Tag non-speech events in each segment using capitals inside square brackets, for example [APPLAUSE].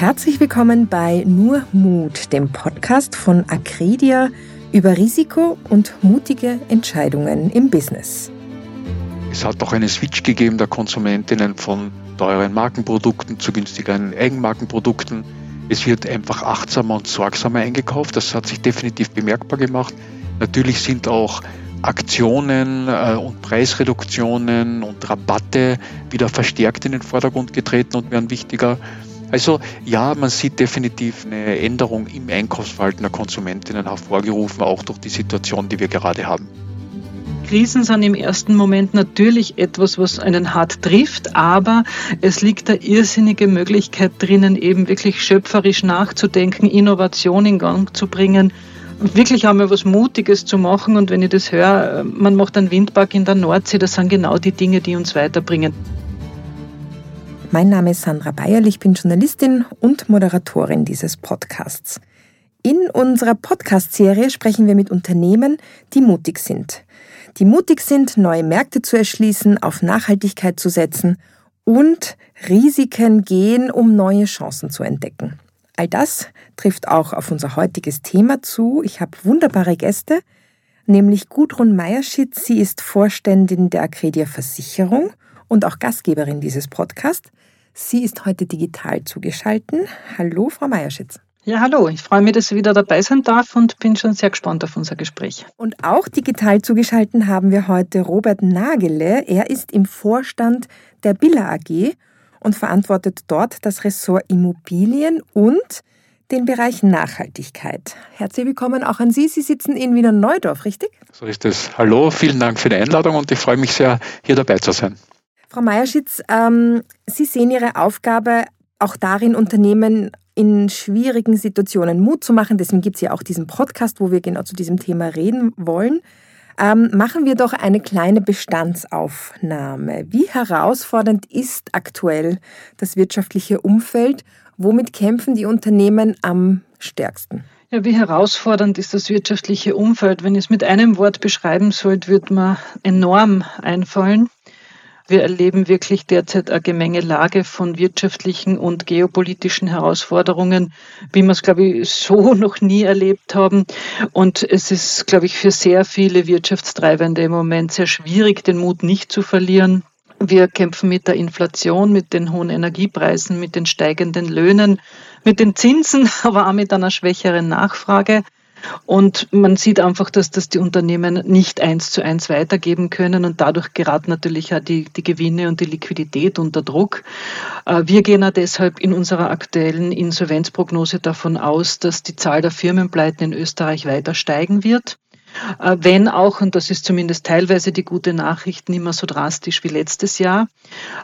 Herzlich willkommen bei Nur Mut, dem Podcast von Acredia über Risiko und mutige Entscheidungen im Business. Es hat auch einen Switch gegeben der Konsumentinnen von teuren Markenprodukten zu günstigeren Eigenmarkenprodukten. Es wird einfach achtsamer und sorgsamer eingekauft. Das hat sich definitiv bemerkbar gemacht. Natürlich sind auch Aktionen äh, und Preisreduktionen und Rabatte wieder verstärkt in den Vordergrund getreten und werden wichtiger. Also ja, man sieht definitiv eine Änderung im Einkaufsverhalten der Konsumentinnen hervorgerufen, auch durch die Situation, die wir gerade haben. Krisen sind im ersten Moment natürlich etwas, was einen hart trifft, aber es liegt eine irrsinnige Möglichkeit drinnen, eben wirklich schöpferisch nachzudenken, Innovation in Gang zu bringen wirklich einmal was Mutiges zu machen. Und wenn ich das höre, man macht einen Windpark in der Nordsee, das sind genau die Dinge, die uns weiterbringen. Mein Name ist Sandra Bayerl, ich bin Journalistin und Moderatorin dieses Podcasts. In unserer Podcast-Serie sprechen wir mit Unternehmen, die mutig sind. Die mutig sind, neue Märkte zu erschließen, auf Nachhaltigkeit zu setzen und Risiken gehen, um neue Chancen zu entdecken. All das trifft auch auf unser heutiges Thema zu. Ich habe wunderbare Gäste, nämlich Gudrun Meierschitz. Sie ist Vorständin der Acredia Versicherung und auch Gastgeberin dieses Podcasts. Sie ist heute digital zugeschaltet. Hallo, Frau Meierschitz. Ja, hallo. Ich freue mich, dass ich wieder dabei sein darf und bin schon sehr gespannt auf unser Gespräch. Und auch digital zugeschaltet haben wir heute Robert Nagele. Er ist im Vorstand der Billa AG und verantwortet dort das Ressort Immobilien und den Bereich Nachhaltigkeit. Herzlich willkommen auch an Sie. Sie sitzen in Wiener Neudorf, richtig? So ist es. Hallo, vielen Dank für die Einladung und ich freue mich sehr, hier dabei zu sein. Frau Meierschitz, ähm, Sie sehen Ihre Aufgabe auch darin, Unternehmen in schwierigen Situationen Mut zu machen. Deswegen gibt es ja auch diesen Podcast, wo wir genau zu diesem Thema reden wollen. Ähm, machen wir doch eine kleine Bestandsaufnahme. Wie herausfordernd ist aktuell das wirtschaftliche Umfeld? Womit kämpfen die Unternehmen am stärksten? Ja, wie herausfordernd ist das wirtschaftliche Umfeld? Wenn ich es mit einem Wort beschreiben sollte, würde mir enorm einfallen. Wir erleben wirklich derzeit eine Gemengelage von wirtschaftlichen und geopolitischen Herausforderungen, wie wir es, glaube ich, so [LAUGHS] noch nie erlebt haben. Und es ist, glaube ich, für sehr viele Wirtschaftstreibende im Moment sehr schwierig, den Mut nicht zu verlieren. Wir kämpfen mit der Inflation, mit den hohen Energiepreisen, mit den steigenden Löhnen, mit den Zinsen, [LAUGHS] aber auch mit einer schwächeren Nachfrage. Und man sieht einfach, dass das die Unternehmen nicht eins zu eins weitergeben können und dadurch geraten natürlich auch die, die Gewinne und die Liquidität unter Druck. Äh, wir gehen auch deshalb in unserer aktuellen Insolvenzprognose davon aus, dass die Zahl der Firmenpleiten in Österreich weiter steigen wird. Äh, wenn auch, und das ist zumindest teilweise die gute Nachricht, nicht mehr so drastisch wie letztes Jahr.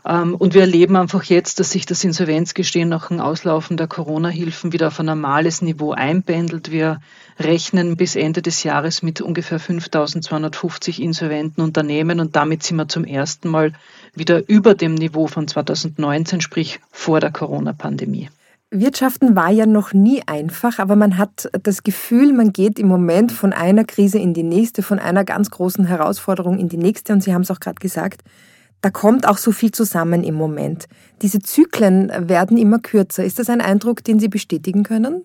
Ähm, und wir erleben einfach jetzt, dass sich das Insolvenzgestehen nach dem Auslaufen der Corona-Hilfen wieder auf ein normales Niveau einpendelt. Wir rechnen bis Ende des Jahres mit ungefähr 5250 insolventen Unternehmen und damit sind wir zum ersten Mal wieder über dem Niveau von 2019, sprich vor der Corona-Pandemie. Wirtschaften war ja noch nie einfach, aber man hat das Gefühl, man geht im Moment von einer Krise in die nächste, von einer ganz großen Herausforderung in die nächste. Und Sie haben es auch gerade gesagt, da kommt auch so viel zusammen im Moment. Diese Zyklen werden immer kürzer. Ist das ein Eindruck, den Sie bestätigen können?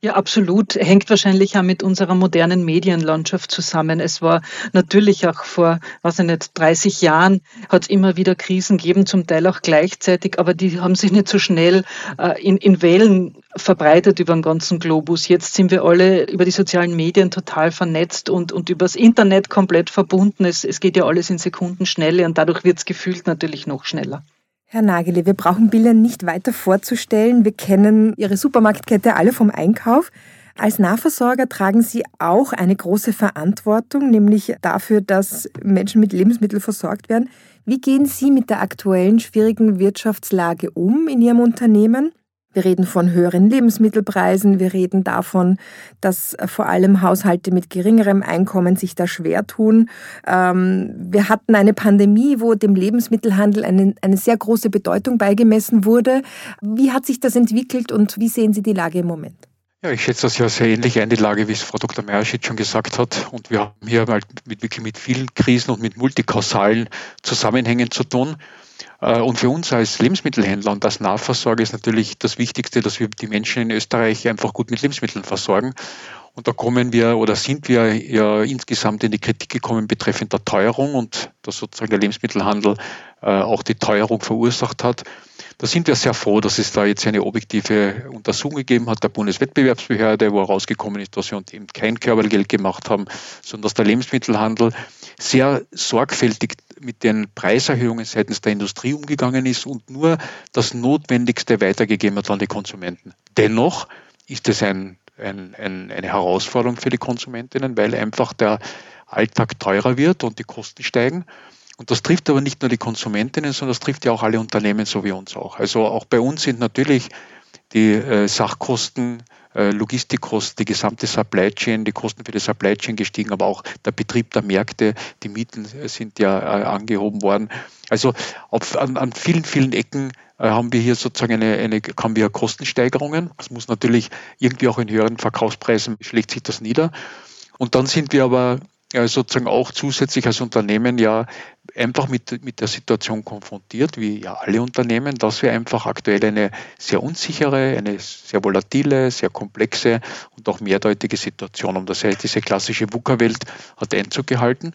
Ja, absolut. Hängt wahrscheinlich auch mit unserer modernen Medienlandschaft zusammen. Es war natürlich auch vor, was ich nicht, 30 Jahren hat es immer wieder Krisen gegeben, zum Teil auch gleichzeitig, aber die haben sich nicht so schnell äh, in, in Wellen verbreitet über den ganzen Globus. Jetzt sind wir alle über die sozialen Medien total vernetzt und, und übers Internet komplett verbunden. Es, es geht ja alles in Sekundenschnelle und dadurch wird es gefühlt natürlich noch schneller. Herr Nageli, wir brauchen Billa nicht weiter vorzustellen. Wir kennen Ihre Supermarktkette alle vom Einkauf. Als Nahversorger tragen Sie auch eine große Verantwortung, nämlich dafür, dass Menschen mit Lebensmitteln versorgt werden. Wie gehen Sie mit der aktuellen schwierigen Wirtschaftslage um in Ihrem Unternehmen? Wir reden von höheren Lebensmittelpreisen, wir reden davon, dass äh, vor allem Haushalte mit geringerem Einkommen sich da schwer tun. Ähm, wir hatten eine Pandemie, wo dem Lebensmittelhandel eine, eine sehr große Bedeutung beigemessen wurde. Wie hat sich das entwickelt und wie sehen Sie die Lage im Moment? Ja, ich schätze das ja sehr ähnlich ein, die Lage, wie es Frau Dr. Meierschitz schon gesagt hat. Und wir haben hier mal mit, wirklich mit vielen Krisen und mit multikausalen Zusammenhängen zu tun. Äh, und für uns als Lebensmittelhändler und als Nahversorger ist natürlich das Wichtigste, dass wir die Menschen in Österreich einfach gut mit Lebensmitteln versorgen. Und da kommen wir oder sind wir ja insgesamt in die Kritik gekommen betreffend der Teuerung und dass sozusagen der Lebensmittelhandel äh, auch die Teuerung verursacht hat. Da sind wir sehr froh, dass es da jetzt eine objektive Untersuchung gegeben hat der Bundeswettbewerbsbehörde, wo herausgekommen ist, dass wir eben kein Körpergeld gemacht haben, sondern dass der Lebensmittelhandel sehr sorgfältig mit den Preiserhöhungen seitens der Industrie umgegangen ist und nur das Notwendigste weitergegeben hat an die Konsumenten. Dennoch ist es ein, ein, ein, eine Herausforderung für die Konsumentinnen, weil einfach der Alltag teurer wird und die Kosten steigen. Und das trifft aber nicht nur die Konsumentinnen, sondern das trifft ja auch alle Unternehmen, so wie uns auch. Also auch bei uns sind natürlich die äh, Sachkosten, Logistikkosten, die gesamte Supply Chain, die Kosten für die Supply Chain gestiegen, aber auch der Betrieb der Märkte, die Mieten äh, sind ja äh, angehoben worden. Also auf, an, an vielen, vielen Ecken äh, haben wir hier sozusagen eine, eine, haben wir Kostensteigerungen. Das muss natürlich irgendwie auch in höheren Verkaufspreisen schlägt sich das nieder. Und dann sind wir aber sozusagen auch zusätzlich als Unternehmen ja einfach mit, mit der Situation konfrontiert, wie ja alle Unternehmen, dass wir einfach aktuell eine sehr unsichere, eine sehr volatile, sehr komplexe und auch mehrdeutige Situation haben. Das heißt, diese klassische VUCA-Welt hat Einzug gehalten.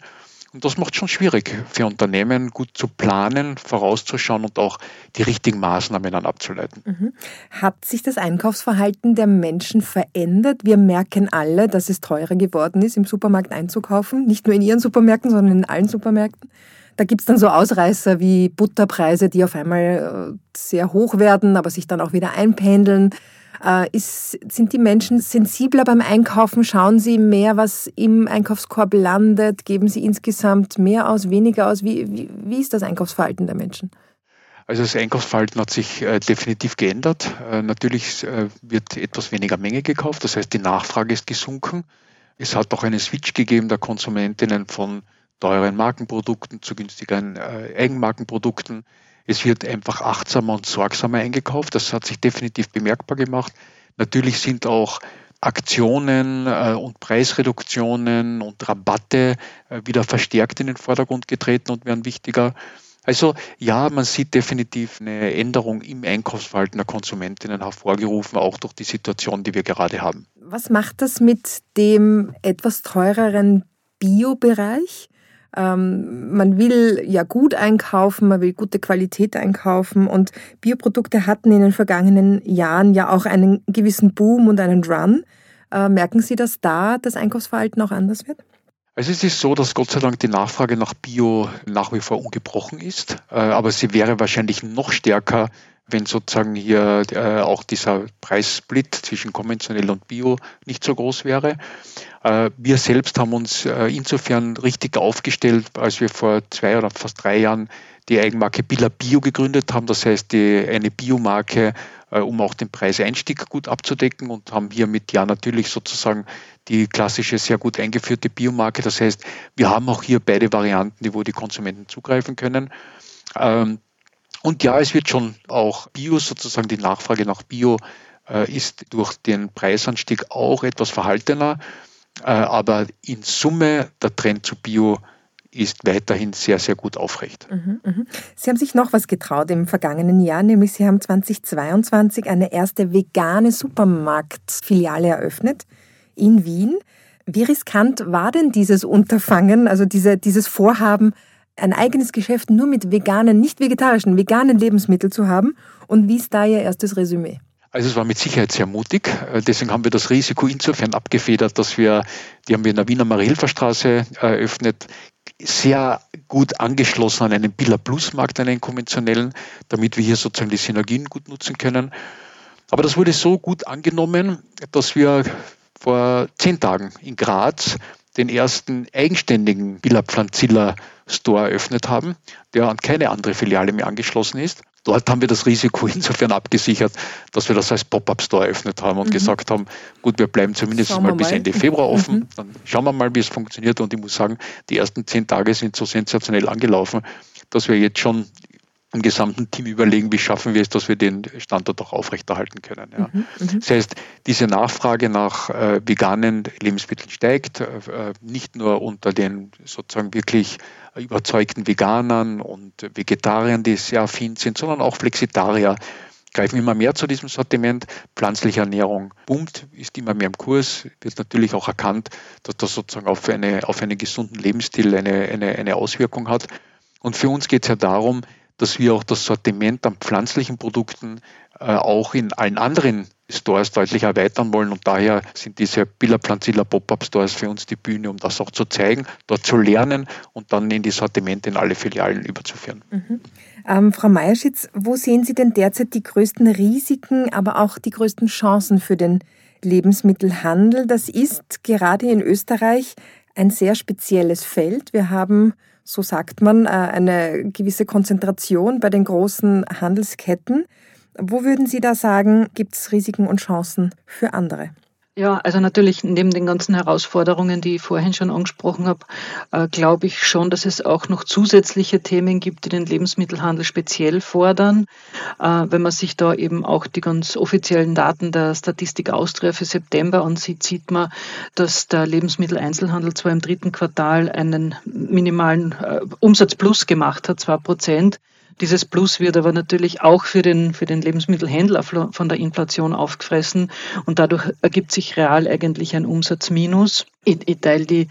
Und das macht schon schwierig für Unternehmen, gut zu planen, vorauszuschauen und auch die richtigen Maßnahmen dann abzuleiten. Mhm. Hat sich das Einkaufsverhalten der Menschen verändert? Wir merken alle, dass es teurer geworden ist, im Supermarkt einzukaufen. Nicht nur in Ihren Supermärkten, sondern in allen Supermärkten. Da gibt es dann so Ausreißer wie Butterpreise, die auf einmal äh, sehr hoch werden, aber sich dann auch wieder einpendeln. Äh, ist, sind die Menschen sensibler beim Einkaufen? Schauen sie mehr, was im Einkaufskorb landet? Geben sie insgesamt mehr aus, weniger aus? Wie, wie, wie ist das Einkaufsverhalten der Menschen? Also das Einkaufsverhalten hat sich äh, definitiv geändert. Äh, natürlich äh, wird etwas weniger Menge gekauft, das heißt die Nachfrage ist gesunken. Es hat auch einen Switch gegeben der Konsumentinnen von teuren Markenprodukten zu günstigeren äh, Eigenmarkenprodukten. Es wird einfach achtsamer und sorgsamer eingekauft. Das hat sich definitiv bemerkbar gemacht. Natürlich sind auch Aktionen äh, und Preisreduktionen und Rabatte äh, wieder verstärkt in den Vordergrund getreten und werden wichtiger. Also ja, man sieht definitiv eine Änderung im Einkaufsverhalten der Konsumentinnen hervorgerufen, auch durch die Situation, die wir gerade haben. Was macht das mit dem etwas teureren Biobereich? Ähm, man will ja gut einkaufen, man will gute Qualität einkaufen und Bioprodukte hatten in den vergangenen Jahren ja auch einen gewissen Boom und einen Run. Äh, merken Sie, dass da das Einkaufsverhalten auch anders wird? Also es ist so, dass Gott sei Dank die Nachfrage nach Bio nach wie vor ungebrochen ist, äh, aber sie wäre wahrscheinlich noch stärker, wenn sozusagen hier äh, auch dieser Preissplit zwischen konventionell und Bio nicht so groß wäre. Äh, wir selbst haben uns äh, insofern richtig aufgestellt, als wir vor zwei oder fast drei Jahren die Eigenmarke Billa Bio gegründet haben. Das heißt, die, eine Biomarke, äh, um auch den Preiseinstieg gut abzudecken und haben hiermit ja natürlich sozusagen die klassische, sehr gut eingeführte Biomarke. Das heißt, wir haben auch hier beide Varianten, wo die Konsumenten zugreifen können. Ähm, und ja, es wird schon auch Bio, sozusagen die Nachfrage nach Bio äh, ist durch den Preisanstieg auch etwas verhaltener. Äh, aber in Summe der Trend zu Bio ist weiterhin sehr, sehr gut aufrecht. Mhm, mhm. Sie haben sich noch was getraut im vergangenen Jahr, nämlich Sie haben 2022 eine erste vegane Supermarktfiliale eröffnet in Wien. Wie riskant war denn dieses Unterfangen, also diese, dieses Vorhaben, ein eigenes Geschäft nur mit veganen, nicht vegetarischen, veganen Lebensmitteln zu haben? Und wie ist da Ihr erstes Resümee? Also es war mit Sicherheit sehr mutig. Äh, deswegen haben wir das Risiko insofern abgefedert, dass wir, die haben wir in der Wiener Marilferstraße eröffnet, sehr gut angeschlossen an einen Billa Plus Markt, einen konventionellen, damit wir hier sozusagen die Synergien gut nutzen können. Aber das wurde so gut angenommen, dass wir vor zehn Tagen in Graz den ersten eigenständigen Billa Pflanzilla Store eröffnet haben, der an keine andere Filiale mehr angeschlossen ist. Dort haben wir das Risiko [LAUGHS] insofern abgesichert, dass wir das als Pop-up-Store eröffnet haben und mhm. gesagt haben, gut, wir bleiben zumindest mal, mal bis Ende Februar offen, mhm. dann schauen wir mal, wie es funktioniert. Und ich muss sagen, die ersten zehn Tage sind so sensationell angelaufen, dass wir jetzt schon im gesamten Team überlegen, wie schaffen wir es, dass wir den Standort auch aufrechterhalten können. Ja. Mhm, mhm. das heißt, diese Nachfrage nach äh, veganen Lebensmitteln steigt, äh, nicht nur unter den sozusagen wirklich überzeugten Veganern und Vegetariern, die sehr affin sind, sondern auch Flexitarier greifen immer mehr zu diesem Sortiment. Pflanzliche Ernährung boomt, ist immer mehr im Kurs, wird natürlich auch erkannt, dass das sozusagen auf, eine, auf einen gesunden Lebensstil eine, eine, eine Auswirkung hat. Und für uns geht es ja darum, dass wir auch das Sortiment an pflanzlichen Produkten äh, auch in allen anderen Stores deutlich erweitern wollen. Und daher sind diese Billa Planzilla Pop-Up Stores für uns die Bühne, um das auch zu zeigen, dort zu lernen und dann in die Sortimente in alle Filialen überzuführen. Mhm. Ähm, Frau Meierschitz, wo sehen Sie denn derzeit die größten Risiken, aber auch die größten Chancen für den Lebensmittelhandel? Das ist gerade in Österreich ein sehr spezielles Feld. Wir haben so sagt man, äh, eine gewisse Konzentration bei den großen Handelsketten. Wo würden Sie da sagen, gibt es Risiken und Chancen für andere? Ja, also natürlich neben den ganzen Herausforderungen, die ich vorhin schon angesprochen habe, äh, glaube ich schon, dass es auch noch zusätzliche Themen gibt, die den Lebensmittelhandel speziell fordern. Äh, wenn man sich da eben auch die ganz offiziellen Daten der Statistik Austria für September ansieht, sieht man, dass der Lebensmitteleinzelhandel zwar im dritten Quartal einen minimalen äh, Umsatz plus gemacht hat, zwei Prozent. Dieses Plus wird aber natürlich auch für den, für den Lebensmittelhändler von der Inflation aufgefressen und dadurch ergibt sich real eigentlich ein Umsatzminus. Ich, ich teile die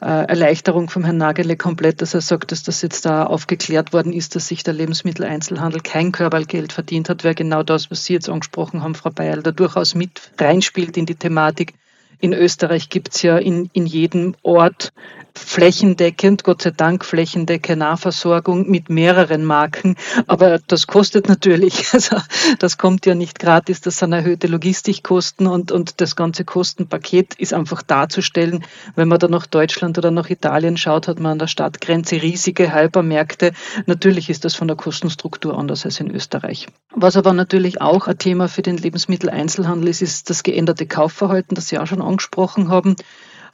äh, Erleichterung vom Herrn Nagele komplett, dass er sagt, dass das jetzt da aufgeklärt worden ist, dass sich der Lebensmitteleinzelhandel kein Körpergeld verdient hat, wäre genau das, was Sie jetzt angesprochen haben, Frau Bayerl, da durchaus mit reinspielt in die Thematik. In Österreich gibt es ja in, in jedem Ort flächendeckend, Gott sei Dank flächendeckende Nahversorgung mit mehreren Marken. Aber das kostet natürlich, [LAUGHS] also das kommt ja nicht gratis, das sind erhöhte Logistikkosten und, und das ganze Kostenpaket ist einfach darzustellen. Wenn man da nach Deutschland oder nach Italien schaut, hat man an der Stadtgrenze riesige Hypermärkte. Natürlich ist das von der Kostenstruktur anders als in Österreich. Was aber natürlich auch ein Thema für den Lebensmitteleinzelhandel ist, ist das geänderte Kaufverhalten, das Sie auch schon angesprochen haben.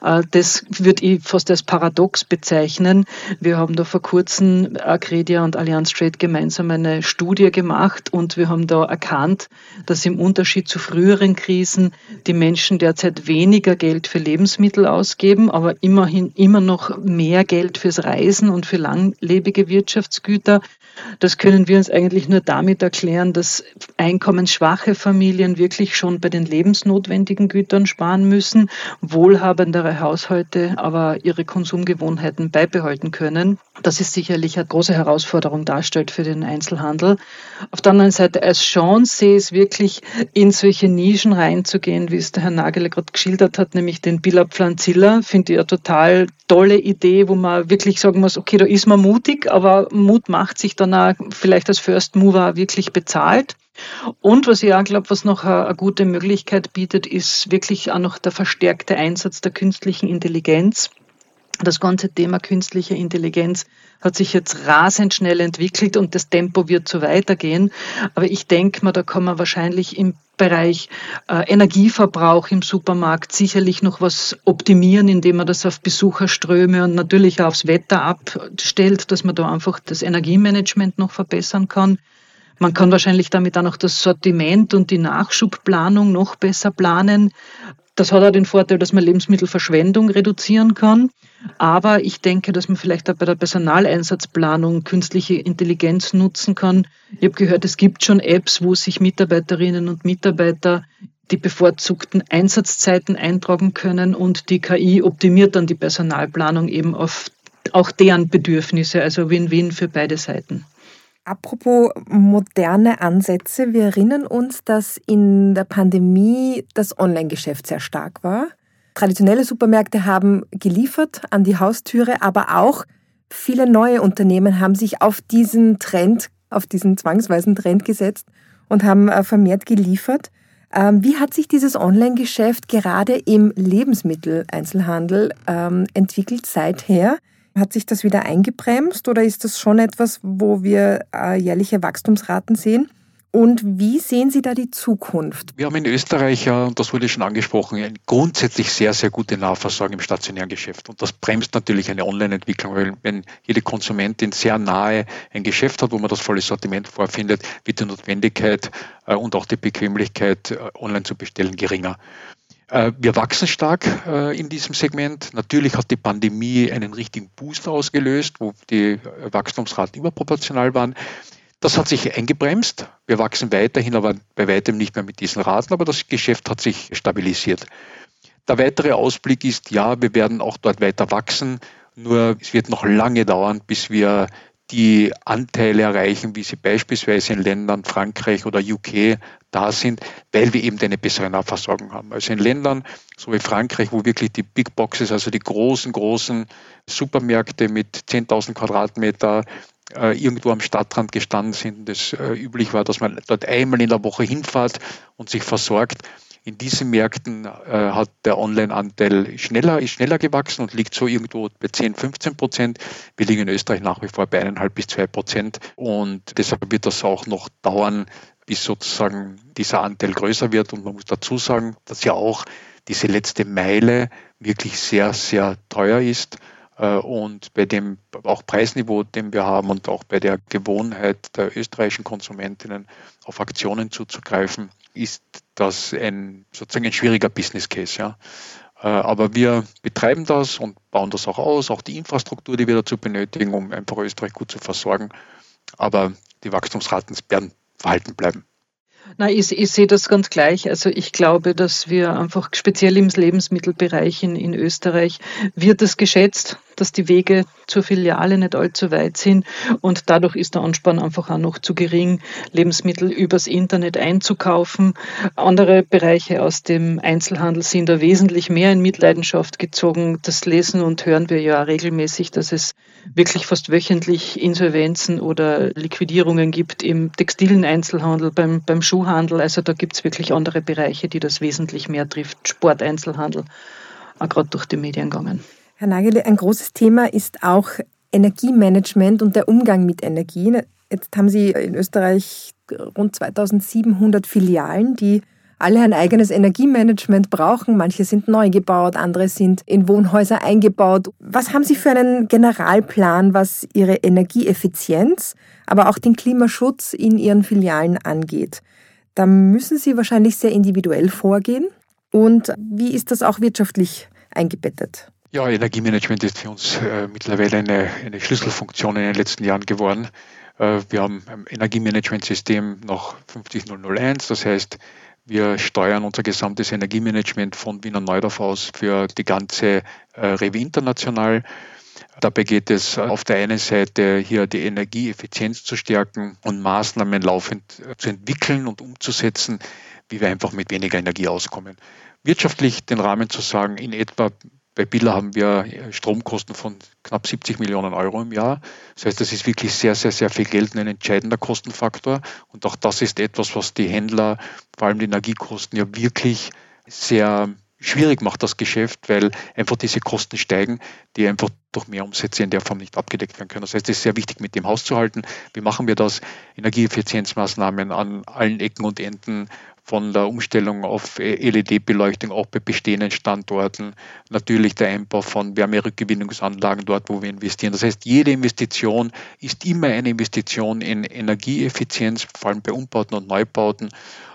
Äh, das würde ich fast als paradox bezeichnen. Wir haben da vor kurzem Acredia und Allianz Trade gemeinsam eine Studie gemacht und wir haben da erkannt, dass im Unterschied zu früheren Krisen die Menschen derzeit weniger Geld für Lebensmittel ausgeben, aber immerhin immer noch mehr Geld fürs Reisen und für langlebige Wirtschaftsgüter. Das können wir uns eigentlich nur damit erklären, dass einkommensschwache Familien wirklich schon bei den lebensnotwendigen Gütern sparen müssen, wohlhabendere Haushalte aber ihre Konsumgewohnheiten beibehalten können. Das ist sicherlich eine große Herausforderung darstellt für den Einzelhandel. Auf der anderen Seite als Chance sehe ich es wirklich, in solche Nischen reinzugehen, wie es der Herr Nagele gerade geschildert hat, nämlich den Billa Pflanzilla, finde ich eine total tolle Idee, wo man wirklich sagen muss, okay, da ist man mutig, aber Mut macht sich dann auch vielleicht als First Mover wirklich bezahlt. Und was ich auch glaube, was noch eine, gute Möglichkeit bietet, ist wirklich auch noch der verstärkte Einsatz der künstlichen Intelligenz. Das ganze Thema künstliche Intelligenz hat sich jetzt rasend schnell entwickelt und das Tempo wird so weitergehen. Aber ich denke mal, da kann man wahrscheinlich im Bereich äh, Energieverbrauch im Supermarkt sicherlich noch was optimieren, indem man das auf Besucherströme und natürlich auch aufs Wetter abstellt, dass man da einfach das Energiemanagement noch verbessern kann. Man kann wahrscheinlich damit auch noch das Sortiment und die Nachschubplanung noch besser planen. Das hat auch den Vorteil, dass man Lebensmittelverschwendung reduzieren kann. Aber ich denke, dass man vielleicht auch bei der Personaleinsatzplanung künstliche Intelligenz nutzen kann. Ich habe gehört, es gibt schon Apps, wo sich Mitarbeiterinnen und Mitarbeiter die bevorzugten Einsatzzeiten eintragen können und die KI optimiert dann die Personalplanung eben auf auch deren Bedürfnisse, also Win-Win für beide Seiten. Apropos moderne Ansätze, wir erinnern uns, dass in der Pandemie das Online-Geschäft sehr stark war. Traditionelle Supermärkte haben geliefert an die Haustüre, aber auch viele neue Unternehmen haben sich auf diesen Trend, auf diesen zwangsweisen Trend gesetzt und haben äh, vermehrt geliefert. Ähm, wie hat sich dieses Online-Geschäft gerade im Lebensmitteleinzelhandel ähm, entwickelt seither? Hat sich das wieder eingebremst oder ist das schon etwas, wo wir äh, jährliche Wachstumsraten sehen? Und wie sehen Sie da die Zukunft? Wir haben in Österreich ja, und das wurde schon angesprochen, grundsätzlich sehr, sehr gute Nahversorgung im stationären Geschäft. Und das bremst natürlich eine Online-Entwicklung, weil wenn jede Konsumentin sehr nahe ein Geschäft hat, wo man das volle Sortiment vorfindet, wird die Notwendigkeit äh, und auch die Bequemlichkeit, äh, online zu bestellen, geringer. Äh, wir wachsen stark in diesem Segment. Natürlich hat die Pandemie einen richtigen Boost ausgelöst, wo die Wachstumsraten überproportional waren. Das hat sich eingebremst. Wir wachsen weiterhin, aber bei weitem nicht mehr mit diesen Raten, aber das Geschäft hat sich stabilisiert. Der weitere Ausblick ist, ja, wir werden auch dort weiter wachsen, nur es wird noch lange dauern, bis wir die Anteile erreichen, wie sie beispielsweise in Ländern Frankreich oder UK da sind, weil wir eben eine bessere Nahversorgung haben. Also in Ländern so wie Frankreich, wo wirklich die Big Boxes, also die großen, großen Supermärkte mit 10.000 Quadratmeter äh, irgendwo am Stadtrand gestanden sind. Das äh, üblich war, dass man dort einmal in der Woche hinfährt und sich versorgt. In diesen Märkten äh, hat der Online-Anteil schneller, ist schneller gewachsen und liegt so irgendwo bei 10, 15 Prozent. Wir liegen in Österreich nach wie vor bei eineinhalb bis zwei Prozent und deshalb wird das auch noch dauern, bis sozusagen dieser Anteil größer wird. Und man muss dazu sagen, dass ja auch diese letzte Meile wirklich sehr, sehr teuer ist. Äh, und bei dem auch Preisniveau, den wir haben und auch bei der Gewohnheit der österreichischen Konsumentinnen auf Aktionen zuzugreifen, ist das ein sozusagen ein schwieriger Business Case. Ja. Äh, aber wir betreiben das und bauen das auch aus, auch die Infrastruktur, die wir dazu benötigen, um einfach Österreich gut zu versorgen. Aber die Wachstumsraten werden verhalten bleiben. Na, ich, ich sehe das ganz gleich. Also ich glaube, dass wir einfach speziell im Lebensmittelbereich in, in Österreich wird es geschätzt, dass die Wege zur Filiale nicht allzu weit sind und dadurch ist der Anspann einfach auch noch zu gering, Lebensmittel übers Internet einzukaufen. Andere Bereiche aus dem Einzelhandel sind da wesentlich mehr in Mitleidenschaft gezogen. Das lesen und hören wir ja regelmäßig, dass es wirklich fast wöchentlich Insolvenzen oder Liquidierungen gibt im textilen Einzelhandel, beim, beim Schuhhandel. Also da gibt es wirklich andere Bereiche, die das wesentlich mehr trifft. Sporteinzelhandel, auch gerade durch die Medien gegangen. Herr Nagel, ein großes Thema ist auch Energiemanagement und der Umgang mit Energie. Jetzt haben Sie in Österreich rund 2700 Filialen, die alle ein eigenes Energiemanagement brauchen. Manche sind neu gebaut, andere sind in Wohnhäuser eingebaut. Was haben Sie für einen Generalplan, was Ihre Energieeffizienz, aber auch den Klimaschutz in Ihren Filialen angeht? Da müssen Sie wahrscheinlich sehr individuell vorgehen. Und wie ist das auch wirtschaftlich eingebettet? Ja, Energiemanagement ist für uns äh, mittlerweile eine, eine Schlüsselfunktion in den letzten Jahren geworden. Äh, wir haben ein Energiemanagementsystem nach 50001, das heißt, wir steuern unser gesamtes Energiemanagement von Wiener Neudorf aus für die ganze äh, Rewe International. Dabei geht es auf der einen Seite hier die Energieeffizienz zu stärken und Maßnahmen laufend zu entwickeln und umzusetzen, wie wir einfach mit weniger Energie auskommen. Wirtschaftlich den Rahmen zu sagen, in etwa bei Billa haben wir Stromkosten von knapp 70 Millionen Euro im Jahr. Das heißt, das ist wirklich sehr, sehr, sehr viel Geld und ein entscheidender Kostenfaktor. Und auch das ist etwas, was die Händler, vor allem die Energiekosten, ja wirklich sehr schwierig macht, das Geschäft, weil einfach diese Kosten steigen, die einfach durch mehr Umsätze in der Form nicht abgedeckt werden können. Das heißt, es ist sehr wichtig, mit dem Haus zu halten. Wie machen wir das? Energieeffizienzmaßnahmen an allen Ecken und Enden von der Umstellung auf LED-Beleuchtung auch bei bestehenden Standorten, natürlich der Einbau von Wärmerückgewinnungsanlagen dort, wo wir investieren. Das heißt, jede Investition ist immer eine Investition in Energieeffizienz, vor allem bei Umbauten und Neubauten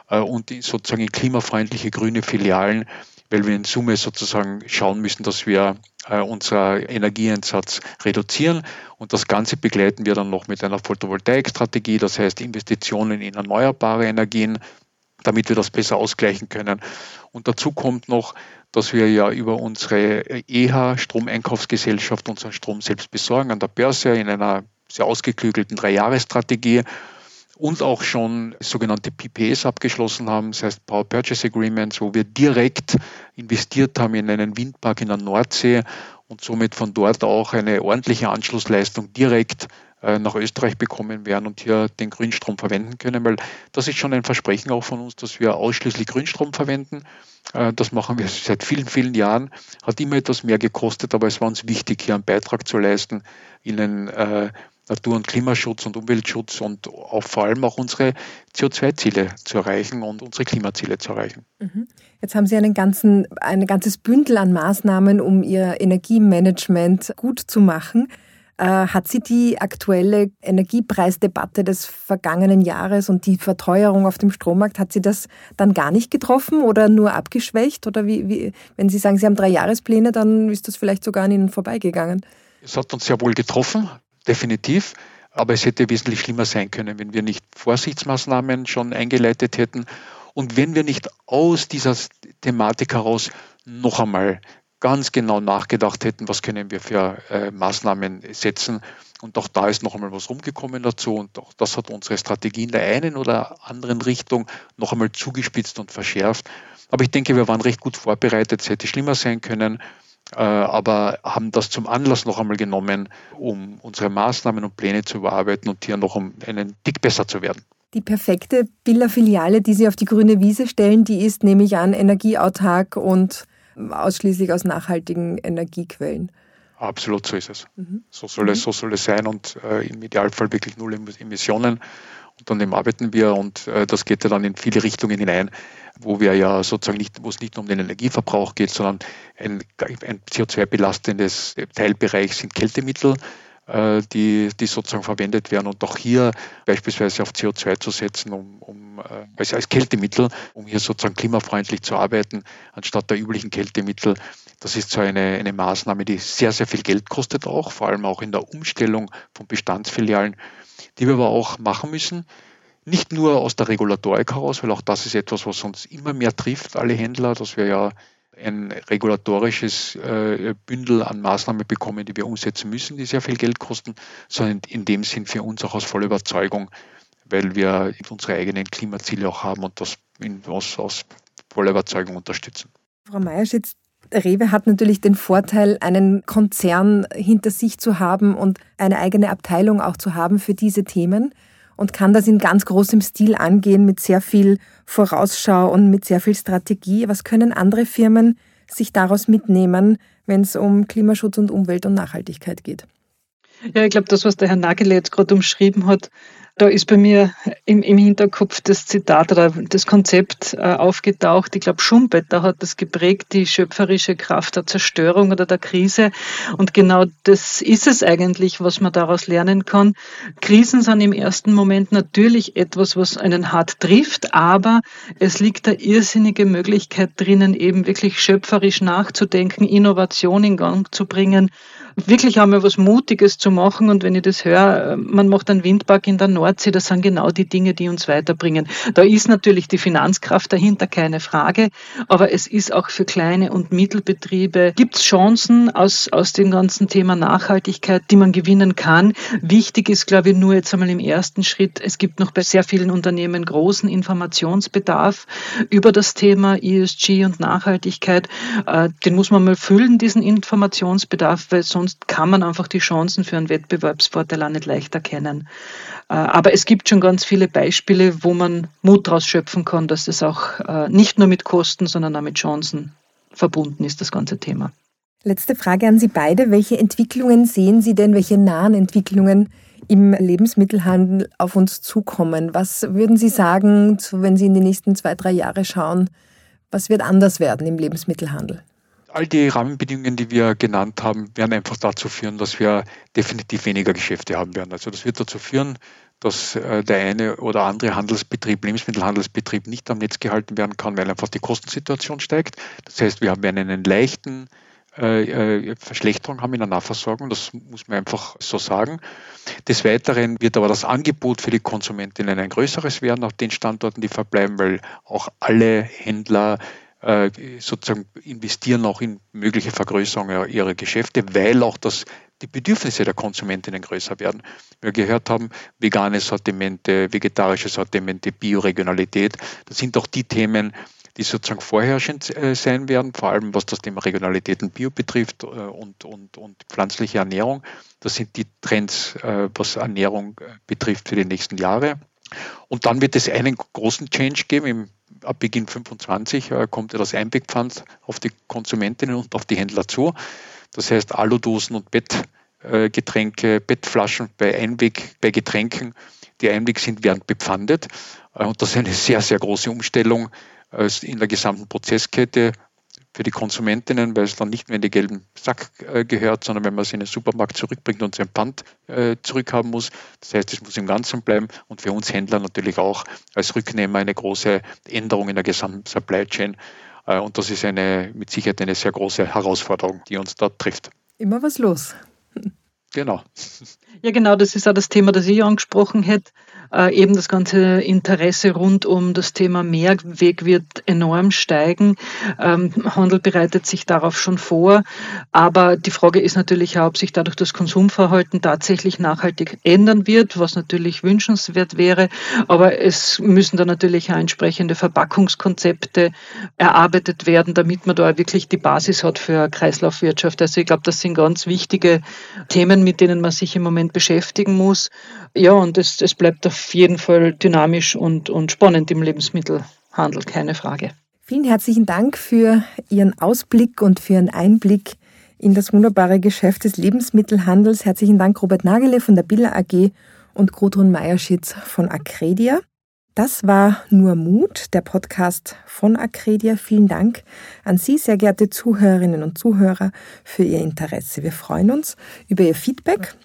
äh, und sozusagen in klimafreundliche grüne Filialen, weil wir in Summe sozusagen schauen müssen, dass wir äh, unseren Energieeinsatz reduzieren. Und das Ganze begleiten wir dann noch mit einer Photovoltaikstrategie, das heißt Investitionen in erneuerbare Energien, damit wir das besser ausgleichen können. Und dazu kommt noch, dass wir ja über unsere EH Stromeinkaufsgesellschaft unseren Strom selbst besorgen an der Börse in einer sehr ausgeklügelten Dreijahresstrategie und auch schon sogenannte PPS abgeschlossen haben, das heißt Power Purchase Agreements, wo wir direkt investiert haben in einen Windpark in der Nordsee und somit von dort auch eine ordentliche Anschlussleistung direkt nach Österreich bekommen werden und hier den Grünstrom verwenden können, weil das ist schon ein Versprechen auch von uns, dass wir ausschließlich Grünstrom verwenden. Äh, das machen wir [LAUGHS] seit vielen, vielen Jahren. Hat immer etwas mehr gekostet, aber es war uns wichtig, hier einen Beitrag zu leisten, ihnen äh, Natur- und Klimaschutz und Umweltschutz und auch vor allem auch unsere CO2-Ziele zu erreichen und unsere Klimaziele zu erreichen. Mhm. Jetzt haben Sie einen ganzen, ein ganzes Bündel an Maßnahmen, um Ihr Energiemanagement gut zu machen. Äh, hat Sie die aktuelle Energiepreisdebatte des vergangenen Jahres und die Verteuerung auf dem Strommarkt, hat Sie das dann gar nicht getroffen oder nur abgeschwächt? Oder wie, wie wenn Sie sagen, Sie haben drei Jahrespläne, dann ist das vielleicht sogar an Ihnen vorbeigegangen? Es hat uns sehr wohl getroffen, definitiv. Aber es hätte wesentlich schlimmer sein können, wenn wir nicht Vorsichtsmaßnahmen schon eingeleitet hätten und wenn wir nicht aus dieser Thematik heraus noch einmal ganz genau nachgedacht hätten, was können wir für äh, Maßnahmen setzen. Und auch da ist noch einmal was rumgekommen dazu. Und auch das hat unsere Strategie in der einen oder anderen Richtung noch einmal zugespitzt und verschärft. Aber ich denke, wir waren recht gut vorbereitet. Es hätte schlimmer sein können. Äh, aber haben das zum Anlass noch einmal genommen, um unsere Maßnahmen und Pläne zu überarbeiten und hier noch um einen Tick besser zu werden. Die perfekte Billa-Filiale, die Sie auf die grüne Wiese stellen, die ist, nehme ich an, energieautark und ausschließlich aus nachhaltigen Energiequellen. Absolut, so ist es. Mhm. So, soll es so soll es sein und äh, im Idealfall wirklich null Emissionen. Und an dem arbeiten wir und äh, das geht ja dann in viele Richtungen hinein, wo wir ja sozusagen nicht, wo es nicht nur um den Energieverbrauch geht, sondern ein, ein CO2-belastendes Teilbereich sind Kältemittel, die, die sozusagen verwendet werden und auch hier beispielsweise auf CO2 zu setzen, um, um also als Kältemittel, um hier sozusagen klimafreundlich zu arbeiten, anstatt der üblichen Kältemittel. Das ist so eine, eine Maßnahme, die sehr, sehr viel Geld kostet auch, vor allem auch in der Umstellung von Bestandsfilialen die wir aber auch machen müssen. Nicht nur aus der Regulatorik heraus, weil auch das ist etwas, was uns immer mehr trifft, alle Händler, dass wir ja ein regulatorisches äh, Bündel an Maßnahmen bekommen, die wir umsetzen müssen, die sehr viel Geld kosten, sondern in dem Sinn für uns auch aus voller Überzeugung, weil wir unsere eigenen Klimaziele auch haben und das aus, aus voller Überzeugung unterstützen. Frau Meierschitz, Rewe hat natürlich den Vorteil, einen Konzern hinter sich zu haben und eine eigene Abteilung auch zu haben für diese Themen und kann das in ganz großem Stil angehen mit sehr viel Vorausschau und mit sehr viel Strategie. Was können andere Firmen sich daraus mitnehmen, wenn es um Klimaschutz und Umwelt und Nachhaltigkeit geht? Ja, ich glaube, das, was der Herr Nagel jetzt gerade umschrieben hat, da ist bei mir im, im Hinterkopf das Zitat oder das Konzept äh, aufgetaucht. Ich glaube, Schumpeter hat das geprägt, die schöpferische Kraft der Zerstörung oder der Krise. Und genau das ist es eigentlich, was man daraus lernen kann. Krisen sind im ersten Moment natürlich etwas, was einen hart trifft, aber es liegt da irrsinnige Möglichkeit drinnen, eben wirklich schöpferisch nachzudenken, Innovation in Gang zu bringen wirklich einmal was Mutiges zu machen. Und wenn ich das höre, äh, man macht einen Windpark in der Nordsee, das sind genau die Dinge, die uns weiterbringen. Da ist natürlich die Finanzkraft dahinter, keine Frage. Aber es ist auch für kleine und Mittelbetriebe, gibt es Chancen aus, aus dem ganzen Thema Nachhaltigkeit, die man gewinnen kann. Wichtig ist, glaube ich, nur jetzt einmal im ersten Schritt, es gibt noch bei sehr vielen Unternehmen großen Informationsbedarf über das Thema ESG und Nachhaltigkeit. Äh, den muss man mal füllen, diesen Informationsbedarf, weil sonst sonst kann man einfach die Chancen für einen Wettbewerbsvorteil auch nicht leicht erkennen. Äh, aber es gibt schon ganz viele Beispiele, wo man Mut daraus schöpfen kann, dass es auch äh, nicht nur mit Kosten, sondern auch mit Chancen verbunden ist, das ganze Thema. Letzte Frage an Sie beide. Welche Entwicklungen sehen Sie denn, welche nahen Entwicklungen im Lebensmittelhandel auf uns zukommen? Was würden Sie sagen, wenn Sie in die nächsten zwei, drei Jahre schauen? Was wird anders werden im Lebensmittelhandel? All die Rahmenbedingungen, die wir genannt haben, werden einfach dazu führen, dass wir definitiv weniger Geschäfte haben werden. Also das wird dazu führen, dass äh, der eine oder andere Handelsbetrieb, Lebensmittelhandelsbetrieb nicht am Netz gehalten werden kann, weil einfach die Kostensituation steigt. Das heißt, wir haben einen leichten äh, äh, Verschlechterung haben in der Nahversorgung, das muss man einfach so sagen. Des Weiteren wird aber das Angebot für die Konsumentinnen ein größeres werden auf den Standorten, die verbleiben, weil auch alle Händler sozusagen investieren auch in mögliche Vergrößerung ihrer Geschäfte, weil auch das, die Bedürfnisse der Konsumentinnen größer werden. Wir gehört haben, vegane Sortimente, vegetarische Sortimente, Bioregionalität, das sind auch die Themen, die sozusagen vorherrschend äh, sein werden, vor allem was das Thema Regionalität und Bio betrifft äh, und, und, und pflanzliche Ernährung. Das sind die Trends, was Ernährung betrifft für die nächsten Jahre. Und dann wird es einen großen Change geben im ab Beginn 25 äh, kommt ja das Einwegpfand auf die Konsumentinnen und auf die Händler zu. Das heißt, Aludosen und PET Einweggetränke, Bettflaschen bei Einweg, bei Getränken, die Einweg sind, werden bepfandet. Und das ist eine sehr, sehr große Umstellung in der gesamten Prozesskette für die Konsumentinnen, weil es dann nicht mehr in den gelben Sack äh, gehört, sondern wenn man es in den Supermarkt zurückbringt und sein Pfand äh, zurückhaben muss. Das heißt, es muss im Ganzen bleiben und für uns Händler natürlich auch als Rücknehmer eine große Änderung in der gesamten Supply Chain. Äh, und das ist eine, mit Sicherheit eine sehr große Herausforderung, die uns dort trifft. Immer was los. Genau. Ja, genau, das ist auch das Thema, das ich angesprochen hätte. Äh, eben das ganze Interesse rund um das Thema Mehrweg wird enorm steigen. Ähm, Handel bereitet sich darauf schon vor. Aber die Frage ist natürlich auch, ob sich dadurch das Konsumverhalten tatsächlich nachhaltig ändern wird, was natürlich wünschenswert wäre. Aber es müssen da natürlich auch entsprechende Verpackungskonzepte erarbeitet werden, damit man da wirklich die Basis hat für Kreislaufwirtschaft. Also ich glaube, das sind ganz wichtige Themen, mit denen man sich im Moment beschäftigen muss. Ja, und es, es bleibt auf jeden Fall dynamisch und, und spannend im Lebensmittelhandel, keine Frage. Vielen herzlichen Dank für Ihren Ausblick und für Ihren Einblick in das wunderbare Geschäft des Lebensmittelhandels. Herzlichen Dank, Robert Nagele von der Biller AG und Gudrun Meierschitz von Acredia. Das war Nur Mut, der Podcast von Acredia. Vielen Dank an Sie, sehr geehrte Zuhörerinnen und Zuhörer, für Ihr Interesse. Wir freuen uns über Ihr Feedback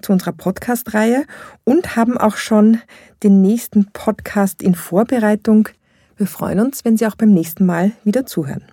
zu unserer Podcast-Reihe und haben auch schon den nächsten Podcast in Vorbereitung. Wir freuen uns, wenn Sie auch beim nächsten Mal wieder zuhören.